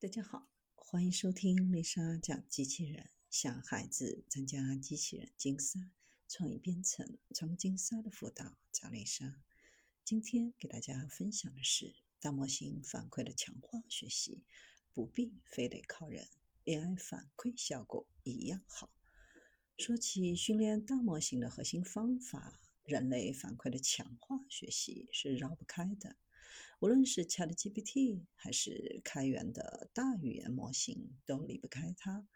大家好，欢迎收听丽莎讲机器人，向孩子参加机器人竞赛、创意编程、创竞赛的辅导，找丽莎。今天给大家分享的是大模型反馈的强化学习，不必非得靠人，AI 反馈效果一样好。说起训练大模型的核心方法，人类反馈的强化学习是绕不开的。无论是 ChatGPT 还是开源的大语言模型，都离不开它。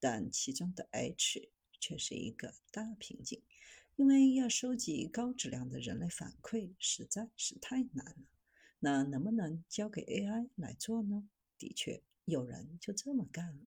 但其中的 H 却是一个大瓶颈，因为要收集高质量的人类反馈实在是太难了。那能不能交给 AI 来做呢？的确，有人就这么干了。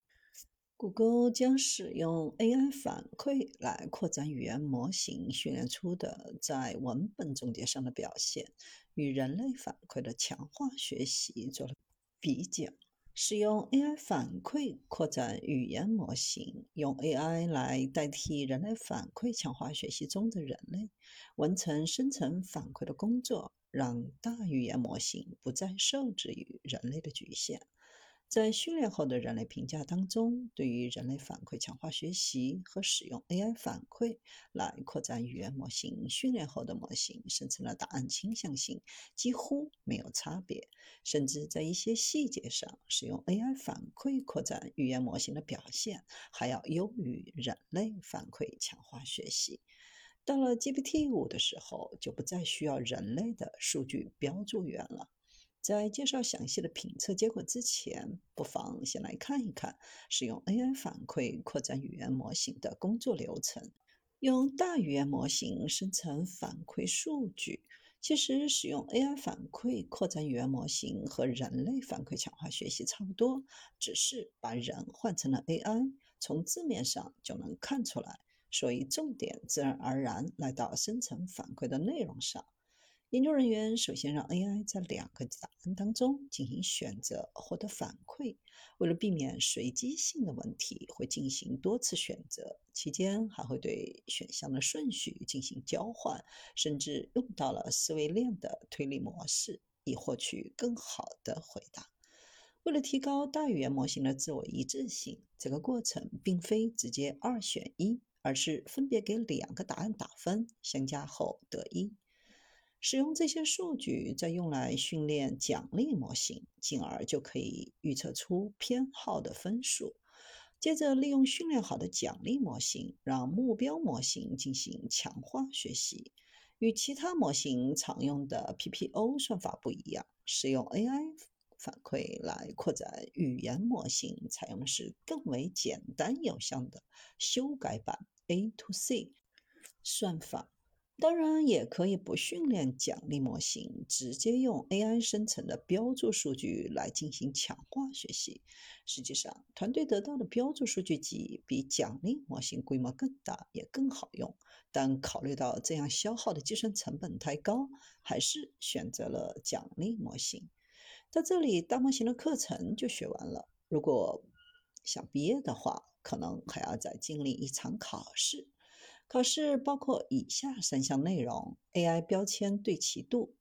谷歌将使用 AI 反馈来扩展语言模型训练出的在文本总结上的表现，与人类反馈的强化学习做了比较。使用 AI 反馈扩展语言模型，用 AI 来代替人类反馈强化学习中的人类，完成生成反馈的工作，让大语言模型不再受制于人类的局限。在训练后的人类评价当中，对于人类反馈强化学习和使用 AI 反馈来扩展语言模型训练后的模型生成的答案倾向性几乎没有差别，甚至在一些细节上，使用 AI 反馈扩展语言模型的表现还要优于人类反馈强化学习。到了 GPT 五的时候，就不再需要人类的数据标注员了。在介绍详细的评测结果之前，不妨先来看一看使用 AI 反馈扩展语言模型的工作流程。用大语言模型生成反馈数据，其实使用 AI 反馈扩展语言模型和人类反馈强化学习差不多，只是把人换成了 AI，从字面上就能看出来。所以重点自然而然来到生成反馈的内容上。研究人员首先让 AI 在两个答案当中进行选择，获得反馈。为了避免随机性的问题，会进行多次选择，期间还会对选项的顺序进行交换，甚至用到了思维链的推理模式，以获取更好的回答。为了提高大语言模型的自我一致性，这个过程并非直接二选一，而是分别给两个答案打分，相加后得一。使用这些数据，再用来训练奖励模型，进而就可以预测出偏好的分数。接着，利用训练好的奖励模型，让目标模型进行强化学习。与其他模型常用的 PPO 算法不一样，使用 AI 反馈来扩展语言模型，采用的是更为简单有效的修改版 A to C 算法。当然，也可以不训练奖励模型，直接用 AI 生成的标注数据来进行强化学习。实际上，团队得到的标注数据集比奖励模型规模更大，也更好用。但考虑到这样消耗的计算成本太高，还是选择了奖励模型。到这里，大模型的课程就学完了。如果想毕业的话，可能还要再经历一场考试。考试包括以下三项内容：AI 标签对齐度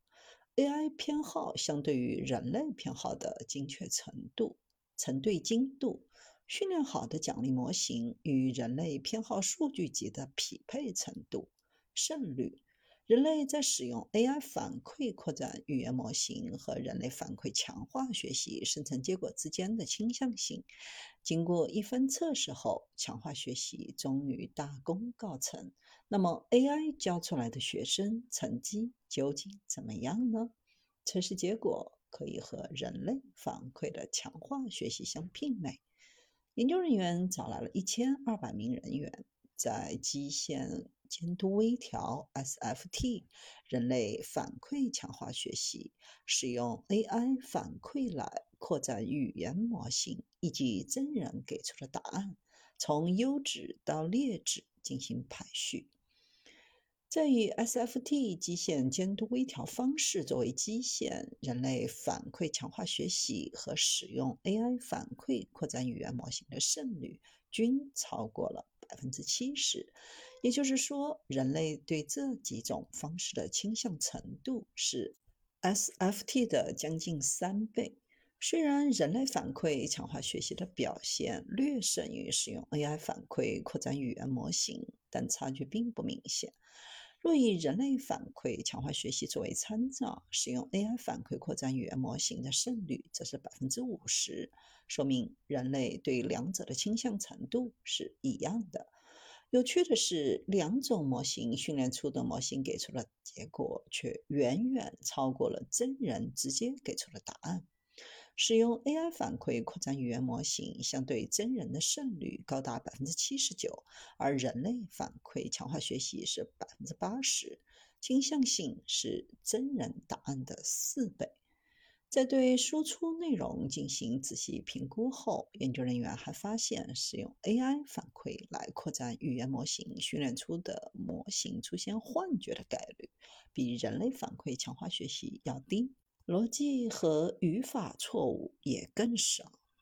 ，AI 偏好相对于人类偏好的精确程度、成对精度，训练好的奖励模型与人类偏好数据集的匹配程度、胜率。人类在使用 AI 反馈扩展语言模型和人类反馈强化学习生成结果之间的倾向性。经过一番测试后，强化学习终于大功告成。那么，AI 教出来的学生成绩究竟怎么样呢？测试结果可以和人类反馈的强化学习相媲美。研究人员找来了一千二百名人员，在基线。监督微调 （SFT） 人类反馈强化学习，使用 AI 反馈来扩展语言模型，以及真人给出的答案，从优质到劣质进行排序。在以 SFT 基线监督微调方式作为基线，人类反馈强化学习和使用 AI 反馈扩展语言模型的胜率均超过了。百分之七十，也就是说，人类对这几种方式的倾向程度是 SFT 的将近三倍。虽然人类反馈强化学习的表现略胜于使用 AI 反馈扩展语言模型，但差距并不明显。若以人类反馈强化学习作为参照，使用 AI 反馈扩展语言模型的胜率则是百分之五十，说明人类对两者的倾向程度是一样的。有趣的是，两种模型训练出的模型给出的结果却远远超过了真人直接给出的答案。使用 AI 反馈扩展语言模型，相对真人的胜率高达百分之七十九，而人类反馈强化学习是百分之八十，倾向性是真人答案的四倍。在对输出内容进行仔细评估后，研究人员还发现，使用 AI 反馈来扩展语言模型训练出的模型出现幻觉的概率，比人类反馈强化学习要低。逻辑和语法错误也更少。